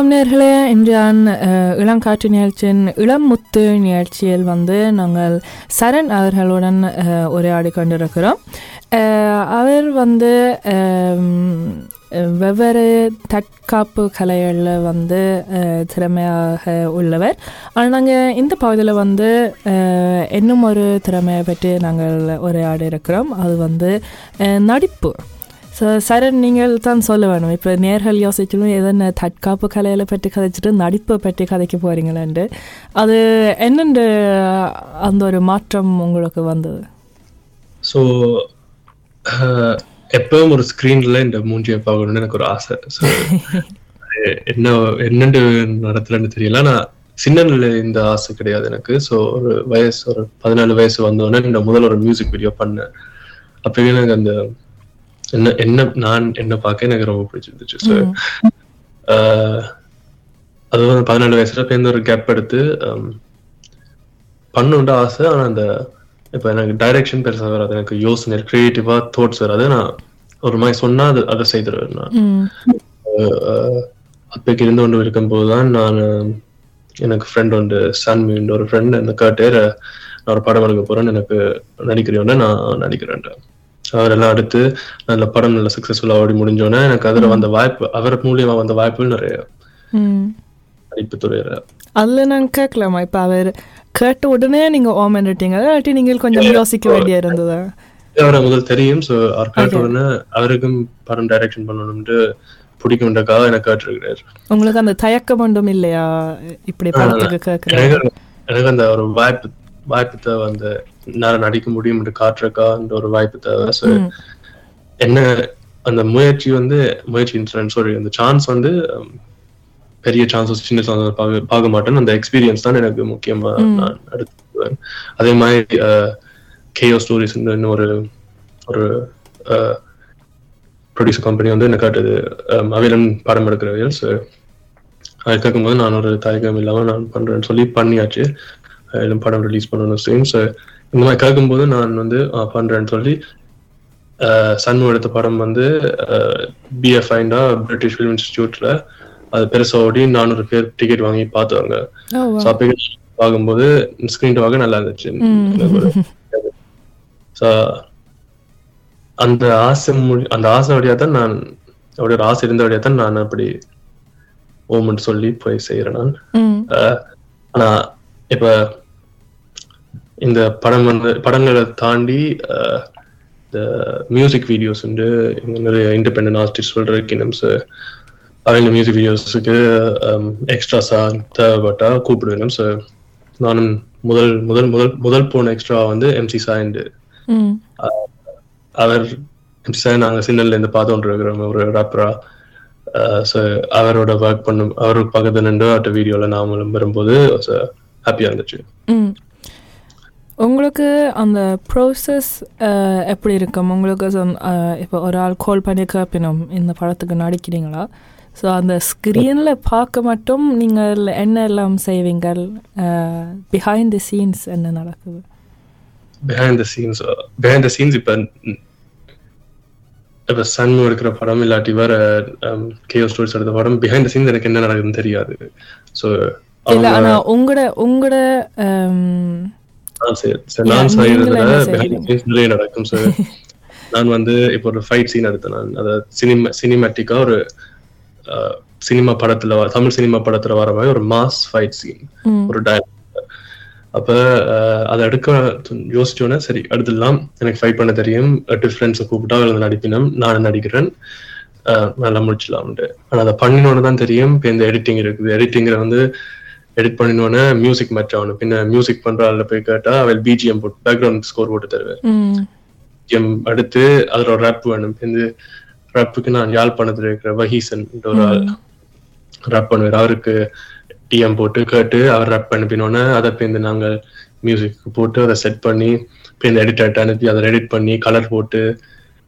ஆம் நேர்களே இன்றான் இளங்காற்று நிகழ்ச்சியின் இளம் முத்து நிகழ்ச்சியில் வந்து நாங்கள் சரண் அவர்களுடன் உரையாடி கொண்டிருக்கிறோம். அவர் வந்து வெவ்வேறு தற்காப்பு கலைகளில் வந்து திறமையாக உள்ளவர். ஆனால் நாங்கள் இந்த பகுதியில் வந்து இன்னும் ஒரு திறமையை பற்றி நாங்கள் உரையாடி இருக்கிறோம் அது வந்து நடிப்பு. ஸோ சரண் நீங்கள் தான் சொல்ல வேணும். இப்போ நேர்கள் யோசிக்கணும் எதன தற்காப்பு கலையில் பற்றி கதைச்சிட்டு நடிப்பை பற்றி கதைக்க போகிறீங்களான்ட்டு அது என்னென்று அந்த ஒரு மாற்றம் உங்களுக்கு வந்தது? ஸோ எப்பவும் ஒரு ஸ்க்ரீன்ல இந்த மூஞ்சியை பார்க்கணும்னு எனக்கு ஒரு ஆசை. ஸோ என்ன என்னென்று நடத்துலன்னு தெரியல. நான் சின்னல இந்த ஆசை கிடையாது எனக்கு. ஸோ ஒரு வயசு ஒரு பதினாலு வயசு வந்தோடனே இந்த முதல் ஒரு மியூசிக் வீடியோ பண்ணேன். அப்பவே எனக்கு அந்த என்ன என்ன நான் என்ன பார்க்க எனக்கு ரொம்ப பிடிச்சிருந்துச்சு. ஸோ அது வந்து பதினாலு வயசுல பேருந்து ஒரு கேப் எடுத்து பண்ணணுன்ற ஆசை. ஆனா அந்த இப்ப எனக்கு டைரக்ஷன் பெருசா வராது. எனக்கு யோசனை கிரியேட்டிவா தாட்ஸ் வராது. நான் ஒரு மாதிரி சொன்னா அது அதை செய்திருவேன் நான். அப்பைக்கு இருந்து கொண்டு இருக்கும்போது தான் நான் எனக்கு ஃப்ரெண்ட் உண்டு சன்மின்ற ஒரு ஃப்ரெண்ட் அந்த கேட்டேர் நான் ஒரு படம் எடுக்க போறேன்னு எனக்கு நடிக்கிறேன் நான் நடிக்கிறேன் அவரெல்லாம் அடுத்து நல்ல படம் நல்ல சக்சஸ்ஃபுல்லா ஓடி முடிஞ்சோடனே எனக்கு அதுல வந்த வாய்ப்பு அவர் மூலியமா வந்த வாய்ப்புகள் நிறைய. ம். நடிப்பு துறையில அதில் நான் கேட்கலாமா? இப்போ அவர் கேட்ட உடனே நீங்கள் ஓமன்ட்டீங்க இல்லாட்டி நீங்கள் கொஞ்சம் யோசிக்க வேண்டிய இருந்ததா? அவரை முதல் தெரியும். சோ அவர் கேட்ட உடனே அவருக்கும் படம் டைரக்ஷன் பண்ணணும்ட்டு பிடிக்கும்ன்றக்காக எனக்கு கேட்டிருக்கிறார். உங்களுக்கு அந்த தயக்கம் ஒன்றும் இல்லையா? இப்படி படத்துக்கு கேட்குறேன் எனக்கு எனக்கு அந்த ஒரு வாய்ப்பு வாய்ப்பு தேவை அந்த நான் நடிக்க முடியும் காட்டுறக்கா அந்த ஒரு வாய்ப்பு தேவை. ஸோ என்ன அந்த முயற்சி வந்து முயற்சி சாரி அந்த சான்ஸ் வந்து பெரிய சான்சஸ் சின்ன சான்சஸ் பார்க்க பார்க்க மாட்டேன் அந்த எக்ஸ்பீரியன்ஸ் தான் எனக்கு முக்கியமா நான் எடுத்துக்குவேன். அதே மாதிரி கேஓ ஸ்டோரிஸ் இன்னொரு ஒரு ப்ரொடியூசர் கம்பெனி வந்து என்ன காட்டுது அவிலன் படம் எடுக்கிறவையல் ஸோ அது கேட்கும்போது நான் ஒரு தயக்கம் இல்லாம நான் பண்றேன்னு சொல்லி பண்ணியாச்சு. படம் ரிலீஸ் பண்ணணும் ஸ்ட்ரீம் ஸோ இந்த மாதிரி கேட்கும்போது நான் வந்து பண்றேன்னு சொல்லி சன்மு எடுத்த படம் வந்து பிஎஃப்ஐண்டா பிரிட்டிஷ் ஃபிலிம் இன்ஸ்டிடியூட்ல அது பெருசா ஓடி நானூறு பேர் டிக்கெட் வாங்கி பார்த்தாங்க அப்போ பார்க்கும்போது ஸ்க்ரீன் பார்க்க நல்லா இருந்துச்சு. அந்த ஆசை மொழி அந்த ஆசை வழியா தான் நான் அப்படி ஒரு ஆசை இருந்த வழியா தான் நான் அப்படி ஓமெண்ட் சொல்லி போய் செய்யறேன் நான். ஆனா இப்ப இந்த படம் வந்து படங்களை தாண்டி இந்த மியூசிக் வீடியோஸ் இங்க நிறைய இண்டிபெண்டன்ட் ஆர்டிஸ்ட் சொல்ற கினம்ஸ் அவங்க மியூசிக் வீடியோஸுக்கு எக்ஸ்ட்ராஸா தேவைப்பட்டா கூப்பிடுவேன் ஸோ நானும் முதல் முதல் முதல் முதல் போன எக்ஸ்ட்ரா வந்து எம்சி சாயண்டு ம். அவர் எம்சி சாய் நாங்கள் சின்னல்ல இருந்து பார்த்துட்டு இருக்கிறோம் ஒரு ரேப்பரா ஸோ அவரோட ஒர்க் பண்ணும் அவருக்கு பக்கத்துல நின்று அவர்கிட்ட வீடியோவில் நாமளும் வரும்போது ஹாப்பியாக இருந்துச்சு. உங்களுக்கு அந்த ப்ரோசஸ் எப்படி இருக்கும்? உங்களுக்கு இப்போ ஒரு ஆள் கால் பண்ணி கேட்பினோம் இந்த படத்துக்கு நடிக்கிறீங்களா? ஸோ அந்த ஸ்க்ரீனில் பார்க்க மட்டும் நீங்கள் என்ன எல்லாம் செய்வீங்கள்? பிஹைண்ட் தி சீன்ஸ் என்ன நடக்குது? Behind the scenes behind the scenes இப்போ இப்போ சன்மு எடுக்கிற படம் இல்லாட்டி வேற கேஓ ஸ்டோரிஸ் எடுத்த படம் பிஹைண்ட் த சீன்ஸ் எனக்கு என்ன நடக்குதுன்னு தெரியாது. ஸோ இல்லை ஆனால் உங்களோட உங்களோட நான் செய்யறதுல நடக்கும் சார் நான் வந்து இப்போ ஒரு ஃபைட் சீன் எடுத்தேன் நான். அதை சினிமா சினிமேட்டிக்கா ஒரு சினிமா படத்துல தமிழ் சினிமா படத்துல வர மாதிரி ஒரு மாஸ் ஃபைட் சீன். ஒரு டயலாக் அப்ப அதை எடுக்க யோசிச்சோன்னே சரி அடுத்தெல்லாம் எனக்கு ஃபைட் பண்ண தெரியும். டிஃப்ரென்ஸை கூப்பிட்டா அதில் நடிப்பினம். நான் நடிக்கிறேன். நல்லா முடிச்சலாம்ட்டு ஆனா அதை பண்ணினோன்னு தான் தெரியும். இப்போ இந்த எடிட்டிங் இருக்குது. எடிட்டிங்கில் வந்து எடிட் பண்ணினோடனே மியூசிக் மேட்ச் ஆகணும் பின்ன மியூசிக் பண்ற ஆள்ல போய் கேட்டா அவள் பிஜிஎம் போட்டு பேக்ரவுண்ட் ஸ்கோர் போட்டு தருவேன் பிஜிஎம் அடுத்து அதுல ஒரு ரேப் வேணும். இந்த ரேப்புக்கு நான் யாழ்ப்பாணத்துல இருக்கிற வஹீசன் ஒரு ஆள் ரேப் பண்ணுவார். அவருக்கு டிஎம் போட்டு கேட்டு அவர் ரேப் அனுப்பினோடனே அதை பேருந்து நாங்கள் மியூசிக் போட்டு அதை செட் பண்ணி பேருந்து எடிட்டர் அனுப்பி அதை எடிட் பண்ணி கலர் போட்டு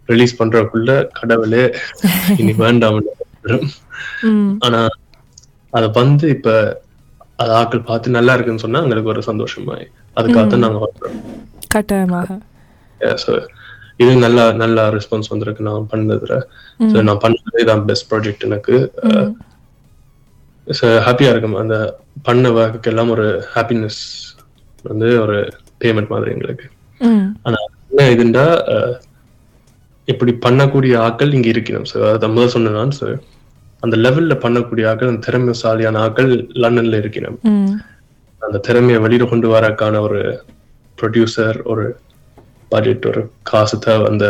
ரிலீஸ் பண்றதுக்குள்ள கடவுளே இனி வேண்டாம் ஆனா அத வந்து இப்ப அது ஆட்கள் பார்த்து நல்லா இருக்குன்னு சொன்னா எங்களுக்கு ஒரு சந்தோஷமாய். அதுக்காகத்தான் நாங்க கட்டாயமாக. இது நல்லா நல்ல ரெஸ்பான்ஸ் வந்திருக்கு நான் பண்ணதுல. So, நான் பண்ணதே தான் பெஸ்ட் ப்ராஜெக்ட் எனக்கு. ஹாப்பியா இருக்கும் அந்த பண்ண ஒர்க்குக்கு எல்லாம் ஒரு ஹாப்பினஸ் வந்து ஒரு பேமெண்ட் மாதிரி எங்களுக்கு. ஆனா என்ன இதுண்டா அஹ், இப்படி பண்ணக்கூடிய ஆட்கள் இங்க இருக்கணும். சார் அதை முதல் சொன்னேன் நான். சார் அந்த லெவல்ல பண்ணக்கூடிய ஆட்கள் அந்த திறமைசாலியான ஆட்கள் லண்டன்ல இருக்கணும் ம். அந்த திறமையை வெளியில கொண்டு வரக்கான ஒரு ப்ரொடியூசர் ஒரு பட்ஜெட் ஒரு காசு தேவை அந்த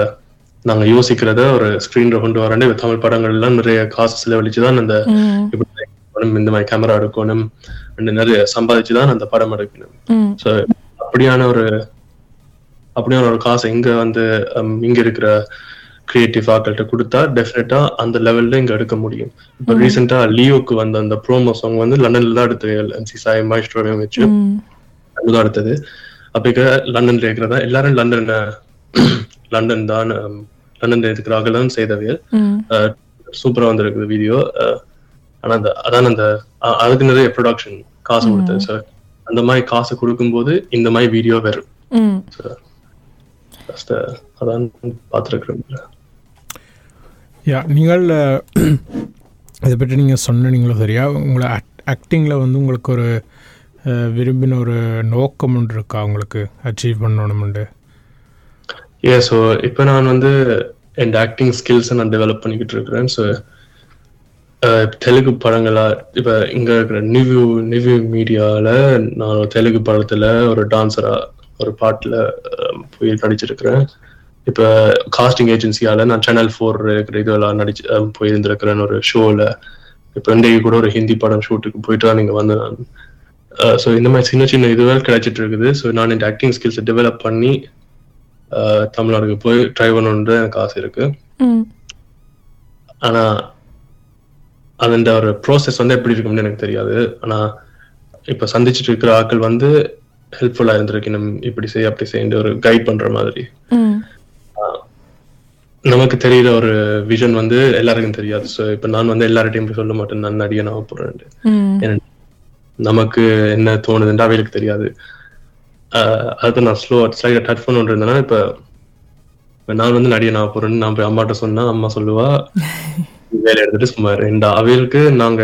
நாங்க யோசிக்கிறத ஒரு ஸ்கிரீன்ல கொண்டு வரேன் தமிழ் படங்கள் எல்லாம் நிறைய காசு செலவழிச்சுதான் அந்த இந்த மாதிரி கேமரா எடுக்கணும் நிறைய சம்பாதிச்சுதான் அந்த படம் எடுக்கணும். ஸோ அப்படியான ஒரு அப்படியான ஒரு காசை இங்க வந்து இங்க இருக்கிற கிரியேட்டிவ் ஆக்கள்கிட்ட கொடுத்தா டெஃபினட்டா அந்த லெவல்ல இங்க எடுக்க முடியும். இப்போ ரீசெண்டா லியோக்கு வந்த அந்த ப்ரோமோ சாங் வந்து லண்டன்ல தான் எடுத்து என்சி சாய் மாய்ஸ்ட்ரோவையும் வச்சு. அதுதான் அடுத்தது அப்ப லண்டன்ல இருக்கிறதா? எல்லாரும் லண்டன் லண்டன் தான் லண்டன்ல இருக்கிறார்கள் செய்தவையல். சூப்பரா வந்திருக்குது வீடியோ ஆனா அந்த அதான் அந்த அதுக்கு நிறைய ப்ரொடக்ஷன் காசு கொடுத்தது சார் அந்த மாதிரி காசு கொடுக்கும்போது இந்த மாதிரி வீடியோ வரும். அதான் பார்த்துருக்குறேன் யா நீங்கள் uh, இதை பற்றி நீங்கள் சொன்னீங்களோ சரியா? உங்களை ஆக்டிங்கில் வந்து உங்களுக்கு ஒரு uh, விரும்பின ஒரு நோக்கம் ஒன்று இருக்கா? உங்களுக்கு அச்சீவ் பண்ணணும்ண்டு ஏ ஸோ இப்போ நான் வந்து என் ஆக்டிங் ஸ்கில்ஸை நான் டெவலப் பண்ணிக்கிட்டு இருக்கிறேன். ஸோ uh, தெலுங்கு படங்களா இப்போ இங்கே இருக்கிற நிவ்யூ நிவ்யூ மீடியாவில் நான் தெலுங்கு படத்தில் ஒரு டான்ஸராக ஒரு பாட்டில் போய் நடிச்சிருக்கிறேன். இப்போ காஸ்டிங் ஏஜென்சியால நான் சேனல் ஃபோர் இருக்கிற இதெல்லாம் நடிச்சு போயிருந்திருக்கிறேன் ஒரு ஷோல இப்போ இன்றைக்கு கூட ஒரு ஹிந்தி படம் ஷூட்டுக்கு போயிட்டு தான் நீங்க வந்து நான். ஸோ இந்த மாதிரி சின்ன சின்ன இதுவரை கிடைச்சிட்டு இருக்குது. ஸோ நான் இந்த ஆக்டிங் ஸ்கில்ஸை டெவலப் பண்ணி தமிழ்நாடுக்கு போய் ட்ரை பண்ணணுன்ற எனக்கு ஆசை இருக்கு. ம். ஆனா அந்த ஒரு ப்ராசஸ் வந்து எப்படி இருக்கும்னு எனக்கு தெரியாது. ஆனா இப்ப சந்திச்சுட்டு இருக்கிற ஆட்கள் வந்து ஹெல்ப்ஃபுல்லா இருந்திருக்கணும். இப்படி செய் அப்படி செய்ய ஒரு கைட் பண்ற மாதிரி. நமக்கு தெரியுற ஒரு விஷன் வந்து எல்லாருக்கும் தெரியாது. ஸோ இப்ப நான் வந்து எல்லார்ட்டையும் சொல்ல மாட்டேன் நான் நடிகை நான் போறேன் நமக்கு என்ன தோணுதுன்னு அவைகளுக்கு தெரியாது. அது நான் ஸ்லோ ஸ்லைட டச் பண்ண இருந்தேன்னா இப்ப நான் வந்து நடிகை நான் போறேன்னு நான் போய் அம்மாட்ட சொன்னா அம்மா சொல்லுவா வேலை எடுத்துட்டு சும்மா ரெண்டா அவைகளுக்கு நாங்க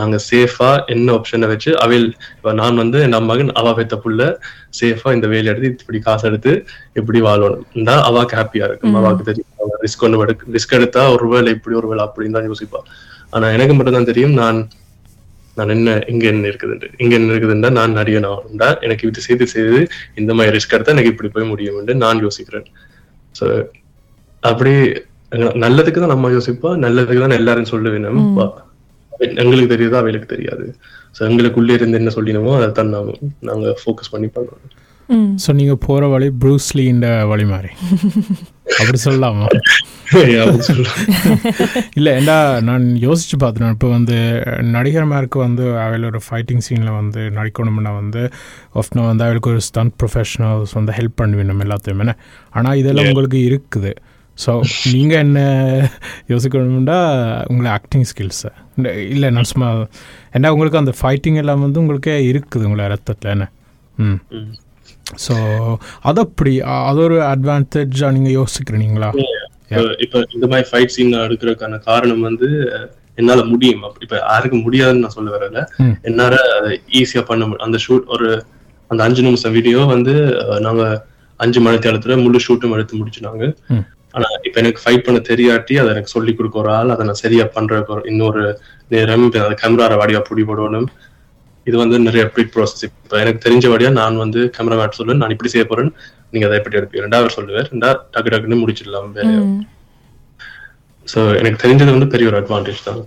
நாங்க சேஃபா என்ன ஆப்ஷனை வச்சு அவைல் இப்ப நான் வந்து என் மகன் அவ பெத்த புள்ள சேஃபா இந்த வேலை எடுத்து இப்படி காசு எடுத்து இப்படி வாழணும். தான் அவாக்கு ஹாப்பியா இருக்கும். அவாக்கு தெரியும். ரிஸ்க் ஒன்று எடுக்க ரிஸ்க் எடுத்தா ஒரு வேலை இப்படி ஒரு வேலை அப்படின்னு தான் யோசிப்பா. ஆனா எனக்கு மட்டும் தான் தெரியும் நான் நான் என்ன இங்க என்ன இருக்குதுண்டு இங்க என்ன இருக்குதுண்டா நான் நடிகன் ஆகணும்டா எனக்கு இது செய்து செய்து இந்த மாதிரி ரிஸ்க் எடுத்தா எனக்கு இப்படி போய் முடியும் நான் யோசிக்கிறேன். சோ அப்படி நல்லதுக்கு தான் நம்ம யோசிப்பா நல்லதுக்கு தான் எல்லாரும் சொல்லுவேன் நம்ம. எங்களுக்கு தெரியுதா? அவளுக்கு தெரியாது. சோ எங்களுக்குள்ளே இருந்து என்ன சொல்லினமோ அதை தான் நாங்க நாங்க ஃபோக்கஸ் பண்ணி பண்றோம் ம். ஸோ நீங்கள் போகிற வழி ப்ரூஸ்லின்ற வழி மாதிரி. அப்படி சொல்லலாமா. இல்லை ஏண்டா நான் யோசிச்சு பார்த்தேன். இப்போ வந்து நடிகர்மாருக்கு வந்து அவையில் ஒரு ஃபைட்டிங் சீனில் வந்து நடிக்கணும்னா வந்து ஒஃப்னா வந்து அவளுக்கு ஒரு ஸ்டண்ட் ப்ரொஃபஷனல்ஸ் வந்து ஹெல்ப் பண்ணுவேன் நம்ம எல்லாத்தையுமே. ஆனால் இதெல்லாம் உங்களுக்கு இருக்குது. ஸோ நீங்கள் என்ன யோசிக்கணும்னா உங்களை ஆக்டிங் ஸ்கில்ஸை இல்லை நான் சும்மா ஏன்னா உங்களுக்கு அந்த ஃபைட்டிங் எல்லாம் வந்து உங்களுக்கே இருக்குது உங்களை ரத்தத்தில் என்ன? ம். ஸோ அது அப்படி அது ஒரு அட்வான்டேஜாக நீங்கள் யோசிக்கிறீங்களா? இப்ப- இந்த மாதிரி ஃபைட் சீன் எடுக்கிறதுக்கான காரணம் வந்து என்னால முடியும். அப்படி இப்ப யாருக்கு முடியாதுன்னு நான் சொல்ல வரல. என்னால ஈஸியா பண்ண முடியும் அந்த ஷூட் ஒரு அந்த அஞ்சு நிமிஷம் வீடியோ வந்து நாங்க அஞ்சு மணி தேலத்துல முழு ஷூட்டும் எடுத்து முடிச்சுனாங்க ம். ஆனா இப்ப எனக்கு ஃபைட் பண்ண தெரியாட்டி அதை எனக்கு சொல்லி கொடுக்க ஒரு ஆள் அதை நான் சரியா ஒரு இன்னொரு நேரம் அந்த கேமரா வடிவா பிடி போடணும். இது வந்து நிறைய ப்ரீ ப்ராசஸ் இப்ப எனக்கு தெரிஞ்ச வழியா நான் வந்து கேமரா மேட் சொல்லுவேன் நான் இப்படி செய்ய போறேன் நீங்க அதை எப்படி எடுப்பீங்க? ரெண்டாவது சொல்லுவேன் ரெண்டா டக்கு டக்குன்னு முடிச்சிடலாம் சோ எனக்கு தெரிஞ்சது வந்து பெரிய ஒரு அட்வான்டேஜ் தான்.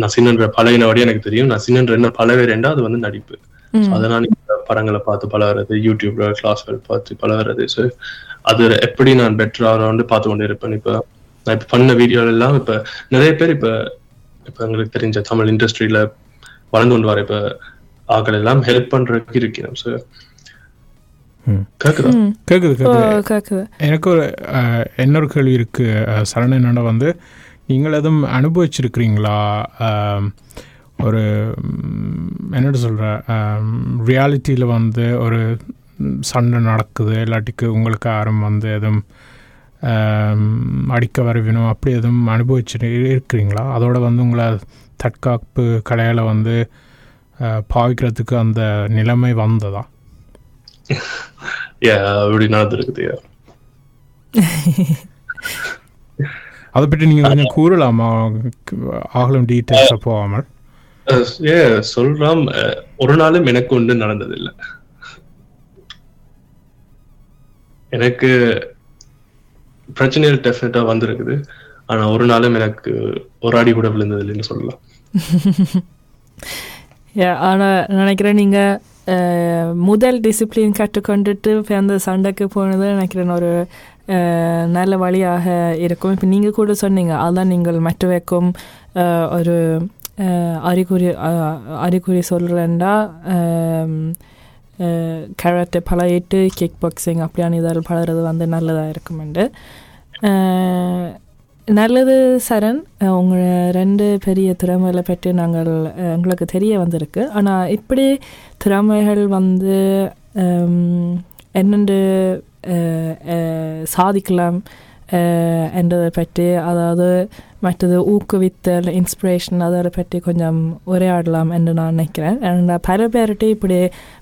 நான் சின்னன்ற பழகினபடி எனக்கு தெரியும். நான் சின்னன்ற என்ன பழகிறேன்டா அது வந்து நடிப்பு. அதை இந்த படங்களை பார்த்து பழகிறது யூடியூப்ல கிளாஸ்கள் பார்த்து பழகிறது ஸோ அது எப்படி நான் பெட்டர் ஆகிறோம்னு பார்த்து கொண்டு இருப்பேன். இப்போ நான் இப்போ பண்ண வீடியோ எல்லாம் இப்போ நிறைய பேர் இப்போ இப்போ எங்களுக்கு தெரிஞ்ச தமிழ் இண்டஸ்ட்ரியில வளர்ந்து கொண்டு வர இப்போ ஆக்கள் எல்லாம் ஹெல்ப் பண்றதுக்கு இருக்கிறோம். ஸோ. கேக்குதா? கேட்குது எனக்கு ஒரு அஹ், இன்னொரு கேள்வி இருக்குது சரண் என்னோட வந்து நீங்கள் எதுவும் அனுபவிச்சிருக்கிறீங்களா? ஒரு ம், என்னட்டு சொல்கிற ரியாலிட்டியில் வந்து ஒரு சண்டை நடக்குது இல்லாட்டிக்கு உங்களுக்கு யாரும் வந்து எதுவும் அடிக்க வரவினும் அப்படி எதுவும் அனுபவிச்சு இருக்கிறீங்களா? அதோட வந்து உங்களை தற்காப்பு கலையில் வந்து பாவிக்கிறதுக்கு அந்த நிலைமை வந்ததா? அப்படி நடந்திருக்குது. அதை பற்றி நீங்கள் கொஞ்சம் கூறலாமா? ஆகலும் டீட்டெயில்ஸாக போகாமல். சொல்றாம் ஒரு நாளும் எனக்கு ஒன்று நடந்ததில்லை. எனக்கு பிரச்சனைகள் டெஃபினட்டா வந்திருக்குது. ஆனா ஒரு நாளும் எனக்கு ஒரு அடி கூட விழுந்தது இல்லைன்னு சொல்லலாம் ஆனா நினைக்கிறேன் நீங்க முதல் டிசிப்ளின் கற்றுக்கொண்டுட்டு இப்போ அந்த சண்டைக்கு போனது நினைக்கிறேன் ஒரு அஹ், நல்ல வழியாக இருக்கும். இப்போ நீங்கள் கூட சொன்னீங்க அதான் நீங்கள் மற்றவைக்கும் அஹ், ஒரு அறிகுறி அறிகுறி சொல்கிறேன்டா கேரட்டை பழையிட்டு கிக் பாக்ஸிங் அப்படியான இதில் பழகிறது வந்து நல்லதாக இருக்குமெண்டு நல்லது சரண் உங்கள் உங்களை ரெண்டு பெரிய திறமைகளை பற்றி நாங்கள் எங்களுக்கு தெரிய வந்திருக்கு ஆனால் இப்படி திறமைகள் வந்து என்னென்று சாதிக்கலாம் என்றதை பற்றி அதாவது மற்றது ஊக்குவித்தல் இன்ஸ்பிரேஷன் அதை பற்றி கொஞ்சம் உரையாடலாம் என்று நான் நினைக்கிறேன் ஏன்னா பல பேர்கிட்ட இப்படி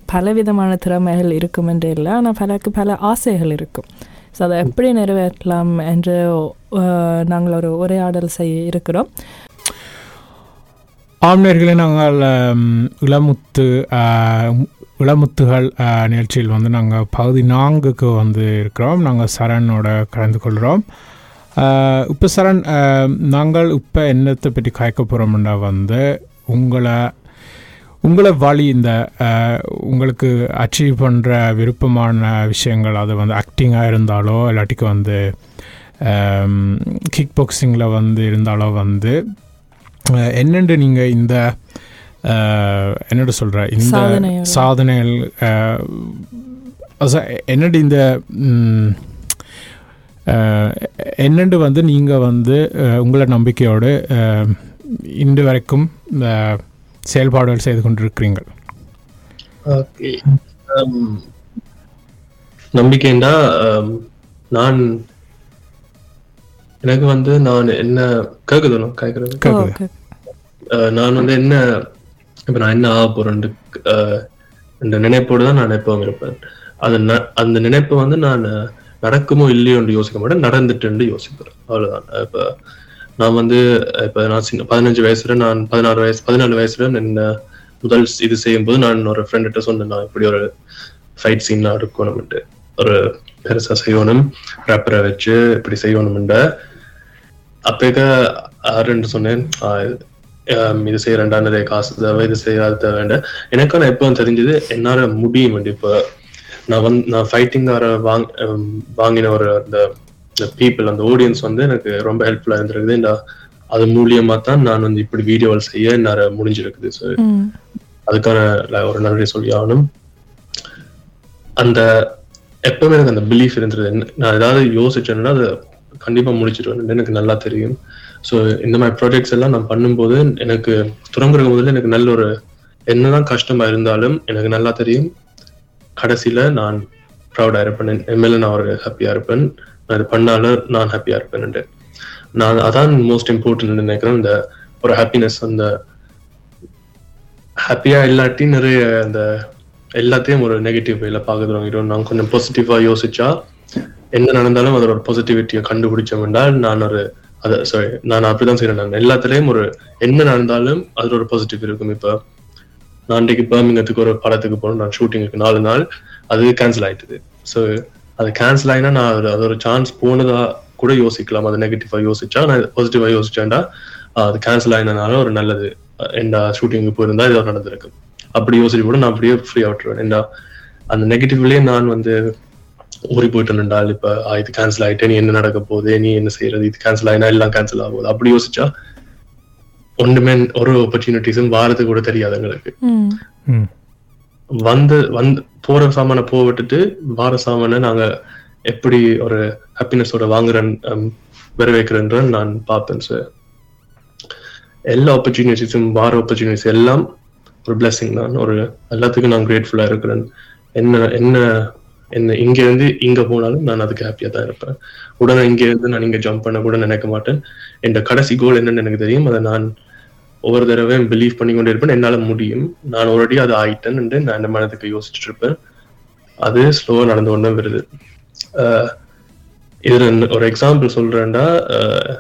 பலவிதமான திறமைகள் இருக்கும் என்று இல்லை ஆனால் பலருக்கு பல ஆசைகள் இருக்கும் ஸோ அதை எப்படி நிறைவேற்றலாம் என்று நாங்கள் ஒரு உரையாடல் செய்ய இருக்கிறோம் ஆம்நேர்களே நாங்கள் இளமுத்து இளமுத்துகள் நிகழ்ச்சியில் வந்து நாங்கள் பகுதி நான்குக்கு வந்து இருக்கிறோம் நாங்கள் சரணோட கலந்து கொள்கிறோம் இப்போ சரண் நாங்கள் இப்போ என்னத்தை பற்றி காய்க்க போகிறோம்னா வந்து உங்களை உங்களை வழி இந்த உங்களுக்கு அச்சீவ் பண்ணுற விருப்பமான விஷயங்கள் அது வந்து ஆக்டிங்காக இருந்தாலோ இல்லாட்டிக்கு வந்து கிக் பாக்ஸிங்கில் வந்து இருந்தாலோ வந்து என்னென்று நீங்கள் இந்த அஹ், என்னட்டு சொல்கிற இந்த சாதனைகள். என்னட்டு இந்த என்னென்று வந்து நீங்கள் வந்து உங்களை நம்பிக்கையோடு அஹ், இன்று வரைக்கும் செயல்பாடுகள் செய்து கொண்டிருக்கிறீர்கள்? ஓகே. நம்பிக்கைண்டா um, நான் எனக்கு வந்து நான் என்ன கேக்குது நான் கேக்குறது நான் வந்து என்ன இப்ப நான் என்ன ஆக போறேன் இந்த நினைப்போடு தான் நான் எப்பவும் இருப்பேன் அது ந- அந்த நினைப்பு வந்து நான் நடக்குமோ இல்லையோன்னு யோசிக்க மாட்டேன். நடந்துட்டுன்னு யோசிக்கிறேன் அவ்வளவுதான். இப்ப நான் வந்து இப்ப நான் சின்ன பதினஞ்சு வயசுல நான் பதினாறு வயசு பதினாலு வயசுல என்ன முதல் இது செய்யும்போது நான் ஒரு ஃப்ரெண்ட்ட சொன்னேன் நான் இப்படி ஒரு ஃபைட் சீன் எடுக்கணும்ட்டு ஒரு பெருசா செய்யணும் ரப்பரை வச்சு இப்படி செய்யணும்ன்ற. அப்பேக்க ஆறுன்னு சொன்னேன் ஆஹ் செய்ய இது நிறைய காசு தேவை இது செய்ய அது எனக்கு நான் எப்போ தெரிஞ்சது என்னால முடியும் இப்போ நான் வந்து நான் ஃபைட்டிங் ஆற வாங் வாங்கின ஒரு அந்த பீப்புள் அந்த ஆடியன்ஸ் வந்து எனக்கு ரொம்ப ஹெல்ப்ஃபுல்லா இருந்திருக்குது. இந்த அது மூலியமா தான் நான் வந்து இப்படி வீடியோவில் செய்ய என்னால முடிஞ்சிருக்குது. ஸோ அதுக்கான ஒரு நன்றி சொல்லி ஆகணும். அந்த எப்பவுமே எனக்கு அந்த பிலீஃப் இருந்தது நான் ஏதாவது யோசிச்சேன்னா அதை கண்டிப்பா முடிச்சிருவேன் எனக்கு நல்லா தெரியும். ஸோ இந்த மாதிரி ப்ராஜெக்ட்ஸ் எல்லாம் நான் பண்ணும்போது எனக்கு தொடங்குற முதல்ல எனக்கு நல்ல ஒரு என்னதான் கஷ்டமா இருந்தாலும் எனக்கு நல்லா தெரியும். கடைசியில் நான் ப்ரௌடாக இருப்பேன். என் மேல நான் ஒரு ஹாப்பியா இருப்பேன். நான் இது பண்ணாலும் நான் ஹாப்பியா இருப்பேன்ட்டு நான் அதான் மோஸ்ட் இம்பார்ட்டன்ட் நினைக்கிறேன். இந்த ஒரு ஹாப்பினஸ் அந்த ஹாப்பியா இல்லாட்டி நிறைய அந்த எல்லாத்தையும் ஒரு நெகட்டிவ் வேல பாக்குறோம் நான் கொஞ்சம் பாசிட்டிவாக யோசிச்சா என்ன நடந்தாலும் அதோட ஒரு பாசிட்டிவிட்டியை கண்டுபிடிச்சோம்னால் நான் ஒரு அத சாரி நான் அப்படிதான் செய்யறேன் நான் எல்லாத்துலயும் ஒரு என்ன நடந்தாலும் அதில் ஒரு பாசிட்டிவ் இருக்கும். இப்ப நான் அன்றைக்கு பர்மிங்கத்துக்கு ஒரு படத்துக்கு போனோம் நான் ஷூட்டிங்குக்கு நாலு நாள். அது கேன்சல் ஆயிட்டுது. ஸோ அது கேன்சல் ஆயினா நான் ஒரு- அது ஒரு சான்ஸ் போனதா கூட யோசிக்கலாம். அது நெகட்டிவா யோசிச்சா நான் பாசிட்டிவா யோசிச்சேன்டா அது கேன்சல் ஆயிருந்தனால ஒரு நல்லது. என்ன ஷூட்டிங்கு போயிருந்தா ஏதோ நடந்திருக்கு. அப்படி யோசிச்சு கூட நான் அப்படியே ஃப்ரீயா விட்டுருவேன். ஏண்டா அந்த நெகட்டிவ்லயே நான் வந்து ஊறி போயிட்டு இருந்தால் இப்ப இது கேன்சல் ஆயிட்டே நீ என்ன நடக்க போகுது? நீ என்ன செய்யறது? இது கேன்சல் ஆயினா எல்லாம் கேன்சல் ஆகுது. அப்படி யோசிச்சா ஒண்ணுமே ஒரு ஆப்பர்ச்சுனிட்டிஸும் வாரத்துக்கு கூட தெரியாது எங்களுக்கு. ம். ம். வந்து வந்து போற சாமானை போக விட்டுட்டு வார சாமானை நாங்க எப்படி ஒரு ஹாப்பினஸோட வாங்குறேன் ஹம், வர வைக்கிறேன்ற நான் பார்ப்பேன் சார் எல்லா ஆப்பர்ச்சுனிட்டிஸும் வார ஆப்பர்ச்சுனிட்டிஸ் எல்லாம் ஒரு blessing தான். ஒரு எல்லாத்துக்கும் நான் கிரேட்ஃபுல்லா இருக்கிறேன். என்ன என்ன என்ன இங்க இருந்து இங்க போனாலும் நான் அதுக்கு ஹாப்பியா தான் இருப்பேன். உடனே இங்க இருந்து நான் இங்க ஜம்ப் பண்ண கூட நினைக்க மாட்டேன். என் கடைசி கோல் என்னன்னு எனக்கு தெரியும். அதை நான் ஒவ்வொரு தடவையும் பிலீவ் பண்ணி கொண்டே இருப்பேன். என்னால முடியும். நான் ஆல்ரெடி அது ஆயிட்டேன் நான் இந்த மனதுக்கு யோசிச்சுட்டு இருப்பேன். அது ஸ்லோவா நடந்து கொண்டே வருது. இன்னும் ஒரு எக்ஸாம்பிள் சொல்றேன்டா. ஆஹ்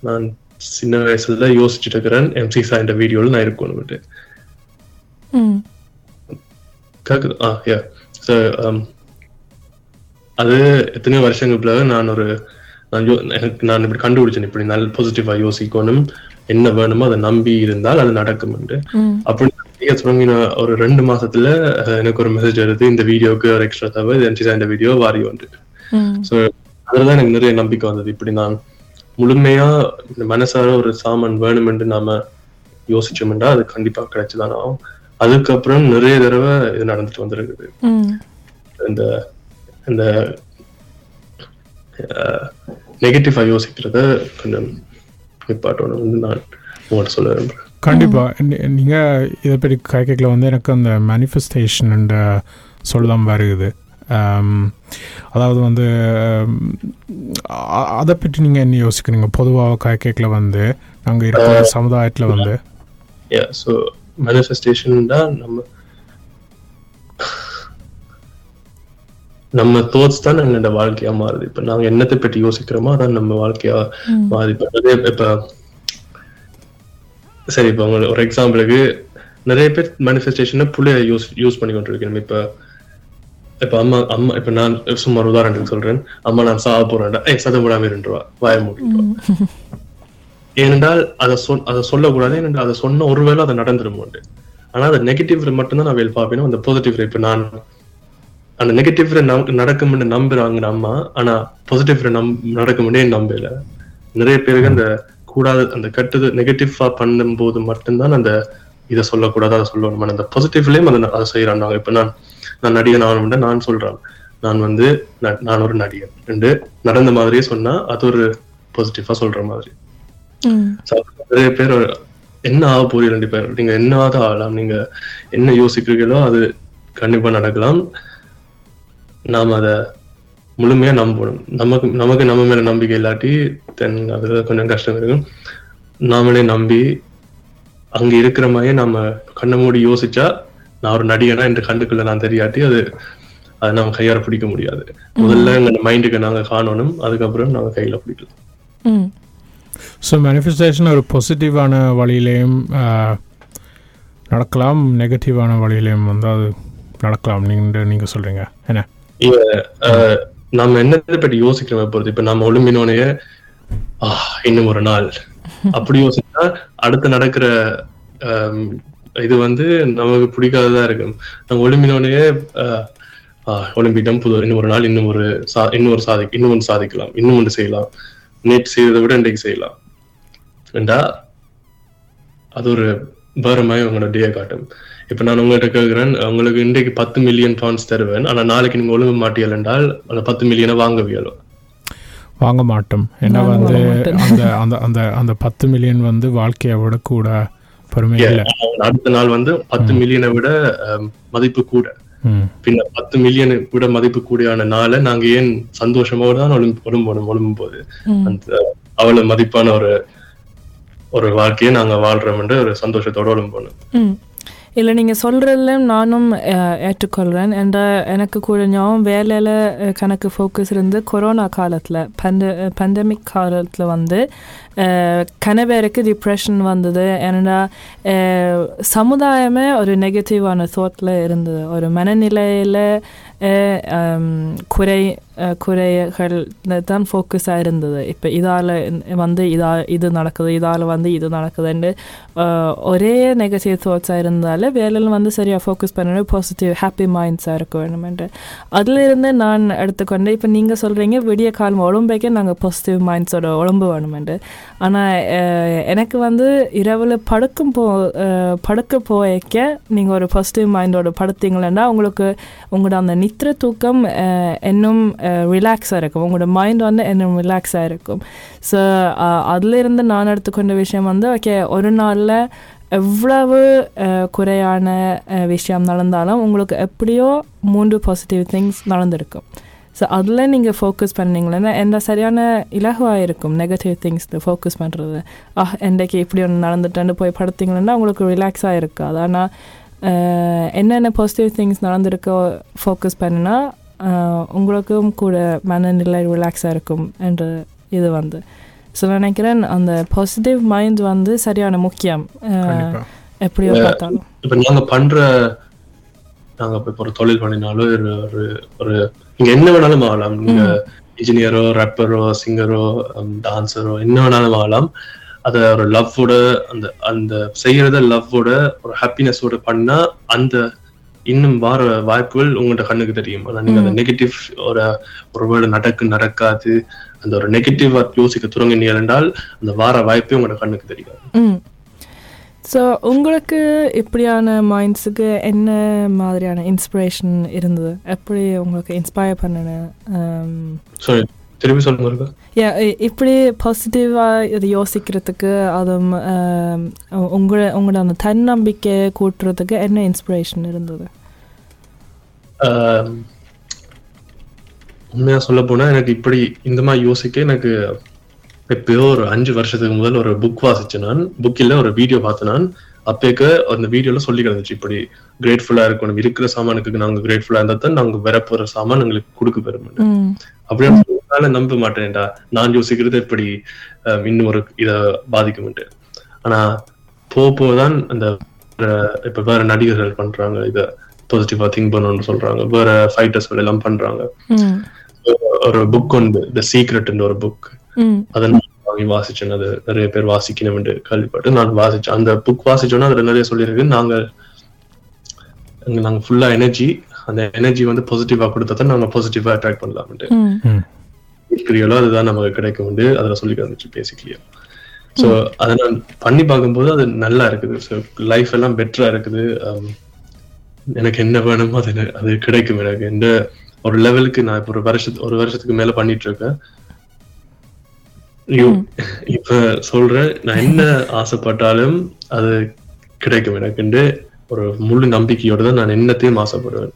நான் சின்ன வயசுல யோசிச்சுட்டு இருக்கிறேன். எம்சி சாயின்ற வீடியோல நான் இருக்கணும்ட்டு ம். கேக்குது? ஆ யா ஸோ அது எத்தனையோ வருஷங்களுக்கு பிறகு நான் ஒரு நான் எனக்கு நான் இப்படி கண்டுபிடிச்சேன். இப்படி நல்ல பாசிட்டிவா யோசிக்கணும். என்ன வேணுமோ அதை நம்பி இருந்தால் அது நடக்கும் ம். அப்படி நீங்க தொடங்கின ஒரு ரெண்டு மாசத்துல எனக்கு ஒரு மெசேஜ் வருது இந்த வீடியோக்கு ஒரு எக்ஸ்ட்ரா தேவை இந்த வீடியோ வாரி வந்து ஸோ அதுலதான் எனக்கு நிறைய நம்பிக்கை வந்தது. இப்படி நான் முழுமையா இந்த மனசார ஒரு சாமான் வேணுமென்று நாம யோசிச்சோம்னா அது கண்டிப்பா கிடைச்சுதான் ஆகும். அதுக்கப்புறம் நிறைய தடவை இது நடந்துட்டு வந்திருக்குது. இந்த இந்த நெகட்டிவா யோசிக்கிறத கொஞ்சம் நிப்பாட்டணும் நான் உங்கள்கிட்ட சொல்ல விரும்புறேன். கண்டிப்பா. நீ- நீங்க இதை பற்றி கேட்கல வந்து எனக்கு அந்த மேனிஃபெஸ்டேஷன் சொல்லலாம் வருகுது. அதாவது வந்து அதை பற்றி நீங்க என்ன யோசிக்கிறீங்க? பொதுவாக கேட்கல வந்து நாங்க இருக்கிற சமுதாயத்துல வந்து? ஸோ மேனிஃபெஸ்டேஷன் தான் நம்ம நம்ம தோட்ஸ் தான் எங்களோட வாழ்க்கையா மாறுது. இப்ப நாங்க என்னத்தை பற்றி யோசிக்கிறோமோ அதான் நம்ம வாழ்க்கையா மாறி இப்ப சரி இப்ப உங்களுக்கு ஒரு எக்ஸாம்பிளுக்கு நிறைய பேர் மேனிஃபெஸ்டேஷனை புள்ளைய யூஸ் யூஸ் பண்ணி கொண்டிருக்கணும் இப்ப இப்ப அம்மா அம்மா இப்ப நான் சும்மா உதாரணத்துக்கு சொல்றேன். அம்மா நான் சாக போறேன்டா. ஏய் சதம் விடாம இருந்துருவா வாய மூடிடுவா ஏனென்றால் அதை சொல் அதை சொல்லக்கூடாது. ஏனென்றால் அதை சொன்ன ஒருவேளை அதை நடந்துருமோண்டு ஆனா அந்த நெகட்டிவ் மட்டும்தான் நான் வேல் பார்ப்பேன் அந்த பாசிட்டிவ் இப்ப நான் அந்த நெகட்டிவ் நடக்கும்னு நம்புறாங்க அம்மா. ஆனா பாசிட்டிவ் நம் நடக்கும்னே நம்பல. நிறைய பேருக்கு அந்த கூடாது அந்த கெட்டது நெகட்டிவா பண்ணும்போது மட்டும்தான் அந்த இதை சொல்லக்கூடாது அதை சொல்லணும். அந்த பாசிட்டிவ்லயும் அதை அதை செய்யறாங்க இப்ப நான் நான் நடிகன் ஆகணும்னா நான் சொல்றேன். நான் வந்து நான் ஒரு நடிகன். ரெண்டு நடந்த மாதிரியே சொன்னா அது ஒரு பாசிட்டிவா சொல்ற மாதிரி. நிறைய பேர் என்ன ஆக போறீங்க ரெண்டு பேர் நீங்க என்னவாத ஆகலாம்? நீங்க என்ன யோசிக்கிறீங்களோ அது கண்டிப்பா நடக்கலாம். நாம் அதை முழுமையா நம்பணும். நமக்கு நமக்கு நம்ம மேல நம்பிக்கை இல்லாட்டி தென் அது கொஞ்சம் கஷ்டம் இருக்கும். நாமளே நம்பி அங்க இருக்கிற மாதிரியே நம்ம கண்ணை மூடி யோசிச்சா நான் ஒரு நடிகனா என்ற கண்டுக்குள்ள நான் தெரியாட்டி அது அதை நம்ம கையால பிடிக்க முடியாது. முதல்ல எங்க மைண்டுக்கு நாங்க காணணும். அதுக்கப்புறம் நாங்க கையில பிடிக்கலாம். ம். ஸோ மேனிஃபெஸ்டேஷன் ஒரு பாசிட்டிவான வழியிலையும் ஆஹ், நடக்கலாம். நெகட்டிவான வழியிலையும் வந்து அது நடக்கலாம். நீங்கள் நீங்கள் சொல்கிறீங்க என்ன? நம்ம என்னத்தை பற்றி யோசிக்கிறோம் பொறுத்து. இப்ப நம்ம ஒழும்பினோனையே ஆஹ் இன்னும் ஒரு நாள். அப்படி யோசிச்சா அடுத்து நடக்கிற இது வந்து நமக்கு பிடிக்காததா இருக்கும் நம்ம ஒழும்பினோனையே ஒலிம்பிடம் புது இன்னும் ஒரு நாள் இன்னும் ஒரு சா இன்னும் ஒரு சாதி இன்னும் ஒன்று சாதிக்கலாம் இன்னும் ஒன்று செய்யலாம். நேற்று செய்யறதை விட இன்றைக்கு செய்யலாம். ஏண்டா? அது ஒரு வேற மாதிரி உங்களோட டே காட்டும். இப்ப நான் உங்கள்கிட்ட கேட்கிறேன் உங்களுக்கு இன்றைக்கு பத்து மில்லியன் பவுண்ட்ஸ் தருவேன். ஆனா நாளைக்கு நீங்க ஒழுங்கு மாட்டியல் என்றால் அந்த பத்து மில்லியனை வாங்க வியலும். வாங்க மாட்டோம். ஏன்னா வந்து. அந்த அந்த அந்த அந்த பத்து மில்லியன் வந்து வாழ்க்கையை விட கூட பெருமை இல்லை. அடுத்த நாள் வந்து பத்து மில்லியனை விட மதிப்பு கூட. பின்ன பத்து மில்லியனை விட மதிப்பு கூடியான நாளை நாங்க ஏன் சந்தோஷமோடு தான் ஒழுங்கு ஒழும்போடும் ஒழும்பும் போது அந்த அவ்வளவு மதிப்பான ஒரு ஒரு வாழ்க்கையை நாங்க வாழ்றோம் என்று ஒரு சந்தோஷத்தோட ஒழும்போணும் ம். இல்லை நீங்கள் சொல்கிறதுல நானும் ஏற்றுக்கொள்கிறேன் என்ற எனக்கு கூட ஞாபகம் வேலையில் கணக்கு ஃபோக்கஸ் இருந்து கொரோனா காலத்தில் பண்ட பண்டமிக் காலத்தில் வந்து அஹ், டிப்ரெஷன் வந்தது. ஏன்னா சமுதாயமே ஒரு நெகட்டிவான தோட்டில் இருந்தது. ஒரு மனநிலையில் குறை குறைகள் தான் ஃபோக்கஸாக இருந்தது இப்போ இதால் வந்து இதா இது நடக்குது இதால் வந்து இது நடக்குதுன்னு ஒரே நெகட்டிவ் தாட்ஸாக இருந்தாலும் வேலையில் வந்து சரியாக ஃபோக்கஸ் பண்ணணும் பாசிட்டிவ் ஹாப்பி மைண்ட்ஸாக இருக்க வேணுமென்று அதிலிருந்து நான் எடுத்துக்கொண்டேன் இப்போ நீங்கள் சொல்கிறீங்க விடிய காலம் உடம்பைக்கே நாங்கள் பாசிட்டிவ் மைண்ட்ஸோட உடம்பு வேணுமென்று ஆனால் எனக்கு வந்து இரவில் படுக்கும் போ படுக்க போய்க்க நீங்கள் ஒரு பாசிட்டிவ் மைண்டோட படுத்தீங்களேன்னா உங்களுக்கு உங்களோட அந்த நித்திர தூக்கம் இன்னும் ரிலாக்ஸாக இருக்கும் உங்களோட மைண்ட் வந்து இன்னும் ரிலாக்ஸாக இருக்கும் ஸோ அதிலிருந்து நான் எடுத்துக்கொண்ட விஷயம் வந்து ஓகே ஒரு நாளில் எவ்வளவு குறையான விஷயம் நடந்தாலும் உங்களுக்கு எப்படியோ மூன்று பாசிட்டிவ் திங்ஸ் நடந்திருக்கும் ஸோ அதில் நீங்கள் ஃபோக்கஸ் பண்ணீங்களேன்னா எந்த சரியான இலகுவாக இருக்கும் நெகட்டிவ் திங்ஸில் ஃபோக்கஸ் பண்ணுறது ஆஹ் என்றைக்கு இப்படி ஒன்று நடந்துட்டேன்னு போய் படுத்தீங்கன்னா உங்களுக்கு ரிலாக்ஸாக இருக்காது ஆனால் என்னென்ன பாசிட்டிவ் திங்ஸ் நடந்திருக்கோ ஃபோக்கஸ் பண்ணினா உங்களுக்கும் கூட மனநிலை ரிலாக்ஸாக இருக்கும் என்ற இது வந்து. ஸோ நினைக்கிறேன் அந்த பாசிட்டிவ் மைண்ட் வந்து சரியான முக்கியம். எப்படியோ பார்த்தாலும். இப்ப நாங்க பண்ற நாங்க இப்ப ஒரு தொழில் பண்ணினாலும் ஒரு ஒரு ஒரு நீங்க என்ன வேணாலும் ஆகலாம். நீங்க இன்ஜினியரோ ரேப்பரோ சிங்கரோ டான்சரோ என்ன வேணாலும் ஆகலாம். அத ஒரு லவ்வோட அந்த அந்த செய்யறத லவ்வோட ஒரு ஹாப்பினஸோட பண்ணா அந்த இன்னும் வார வாய்ப்புகள் உங்கள்ட்ட கண்ணுக்கு தெரியும். ஆனா நீங்க அந்த நெகட்டிவ் ஒரு ஒரு வேர்டு நடக்கு நடக்காது. அந்த ஒரு நெகட்டிவா யோசிக்க தொடங்கினீர்கள் என்றால் அந்த வார வாய்ப்பே உங்களோட கண்ணுக்கு தெரியாது. ஸோ உங்களுக்கு இப்படியான மைண்ட்ஸுக்கு என்ன மாதிரியான இன்ஸ்பிரேஷன் இருந்தது? எப்படி உங்களுக்கு இன்ஸ்பயர் பண்ணின சாரி திருப்பி சொல்லுங்க இப்படி பாசிட்டிவாக இது யோசிக்கிறதுக்கு அதுவும் ஆம், உங்களோட அந்த தன்னம்பிக்கை கூட்டுறதுக்கு என்ன இன்ஸ்பிரேஷன் இருந்தது? ஆஹ் உண்மையா சொல்ல போனா எனக்கு இப்படி இந்த மாதிரி யோசிக்க எனக்கு எப்பயோ ஒரு அஞ்சு வருஷத்துக்கு முதல் ஒரு புக் வாசிச்சேன் நான். புக்கில் ஒரு வீடியோ பார்த்தேன் நான். அப்பேக்க அந்த வீடியோல சொல்லி கிடந்துச்சு இப்படி கிரேட்ஃபுல்லா இருக்கணும் இருக்கிற சாமானுக்கு நாங்க கிரேட்ஃபுல்லா இருந்தா தான் நாங்க வரப்போற சாமான் எங்களுக்கு கொடுக்க பெறும் ம். சொன்னால நம்ப மாட்டேன்டா. நான் யோசிக்கிறது எப்படி இன்னும் ஒரு இத பாதிக்கும்ட்டு ஆனா போக போதான் அந்த இப்ப வேற நடிகர்கள் பண்றாங்க. இத பாசிட்டிவா திங்க் பண்ணணும்னு சொல்றாங்க. வேற ஃபைட்டர்ஸ் எல்லாம் பண்றாங்க. ஒரு புக் உண்டு த சீக்ரெட்ன்ற ஒரு புக் ம். அதை நான் வாங்கி வாசிச்சேன். அது நிறைய பேர் வாசிக்கணும் என்று கேள்விப்பட்டு நான் வாசிச்சேன். அந்த புக் வாசிச்சோன்னா அதுல நிறைய சொல்லியிருக்கு. நாங்க நாங்க ஃபுல்லா எனர்ஜி அந்த எனர்ஜி வந்து பாசிட்டிவா கொடுத்தா தான் நாங்க பாசிட்டிவா அட்ராக்ட் பண்ணலாம்ட்டு இருக்கிறீங்களோ அதுதான் நமக்கு கிடைக்கும் வந்து அதுல சொல்லி இருந்துச்சு பேசிக்கலியா. ஸோ அதை நான் பண்ணி பார்க்கும்போது அது நல்லா இருக்குது. ஸோ லைஃப் எல்லாம் பெட்டரா இருக்குது. Um, எனக்கு என்ன வேணுமோ அது எனக்கு- அது கிடைக்கும் எனக்கு. எந்த ஒரு லெவலுக்கு நான் இப்போ ஒரு வருஷத்து ஒரு வருஷத்துக்கு மேல பண்ணிட்டு இருக்கேன் You- இப்ப சொல்றேன் நான் என்ன ஆசைப்பட்டாலும் அது கிடைக்கும் எனக்குண்டு ஒரு முழு நம்பிக்கையோட தான் நான் என்னத்தையும் ஆசைப்படுவேன்.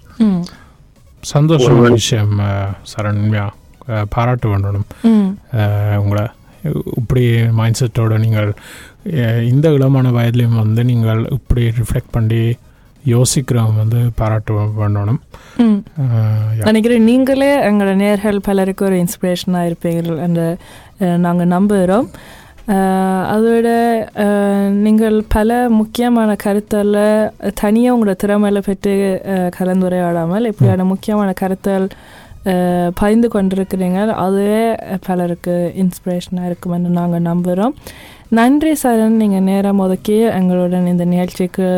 சந்தோஷமான விஷயம் அஹ், சரண் உண்மையா அஹ், பாராட்ட வேண்டும் ம். அஹ், உங்களை இப்படி மைண்ட் செட்டோட நீங்கள் இந்த இளமான வயதிலையும் வந்து நீங்கள் இப்படி ரிஃப்ளெக்ட் பண்ணி யோசிக்கிறவங்க வந்து பாராட்ட வேண்டணும். ம். அஹ், yeah. நினைக்கிறேன் நீங்களே எங்களோட நேர்கள் பலருக்கு ஒரு இன்ஸ்பிரேஷனாக இருப்பீர்கள் என்று நாங்கள் நம்புகிறோம். அதோட நீங்கள் பல முக்கியமான கருத்தில் தனியாக உங்களோட திறமையில பெற்று கலந்துரையாடாமல் இப்படியான முக்கியமான கருத்துகள் அஹ், பகிர்ந்து கொண்டிருக்கிறீங்க. அதுவே பலருக்கு இன்ஸ்பிரேஷனாக இருக்கும் என்று நாங்கள் நம்புகிறோம் நன்றி சரண் நீங்கள் நேரம் ஒதுக்கி எங்களுடன் இந்த நிகழ்ச்சிக்கு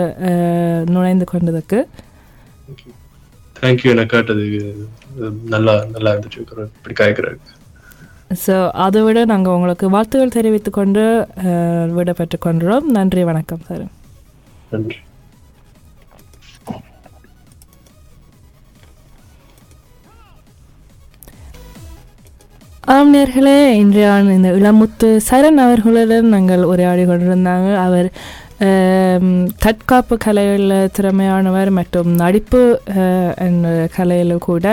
நுழைந்து கொண்டதுக்கு. தேங்க்யூ எனக்கு கேட்டது நல்லா நல்லா இருந்துச்சு. இப்படி கேட்கறது ஸோ அதை விட நாங்கள் உங்களுக்கு வாழ்த்துக்கள் தெரிவித்துக் கொண்டு அஹ், விடை பெற்றுக் கொண்டுறோம் நன்றி வணக்கம் சார் நன்றி. ஆம் நேர்களே இன்றைய இந்த இளமுத்து சரண் அவர்களுடன் நாங்கள் உரையாடி கொண்டிருந்தாங்க. அவர் தற்காப்பு கலையில் திறமையானவர் மற்றும் நடிப்பு என்ற கலையில் கூட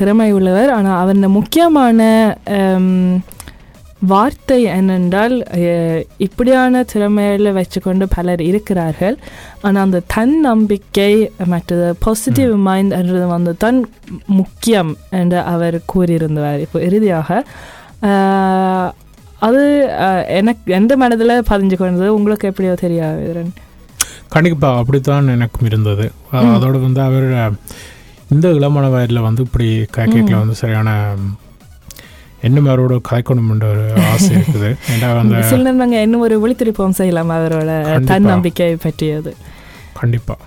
திறமை உள்ளவர். ஆனால் அவர் முக்கியமான வார்த்தை என்னென்றால் இப்படியான திறமையில் வச்சுக்கொண்டு பலர் இருக்கிறார்கள். ஆனால் அந்த தன் நம்பிக்கை மற்றது பாசிட்டிவ் மைண்ட் என்றது வந்து தான் முக்கியம் என்று அவர் கூறியிருந்தார். இப்போ இறுதியாக அது எனக்கு எந்த மனதில் பதிஞ்சு கொண்டது? உங்களுக்கு எப்படியோ தெரியாது கண்டிப்பாக அப்படித்தான் எனக்கும் இருந்தது. அதோட வந்து அவர் இந்த இளமான வயதில் வந்து இப்படி கேக்கில் வந்து சரியான என்ன அவரோட காய்க்கணும்ன்ற ஒரு ஆசை இருக்குது. ஏன்னா அந்த சில நாங்கள் இன்னும் ஒரு விழித்திருப்போம் செய்யலாம் அவரோட. தன்னம்பிக்கை பற்றியது. கண்டிப்பாக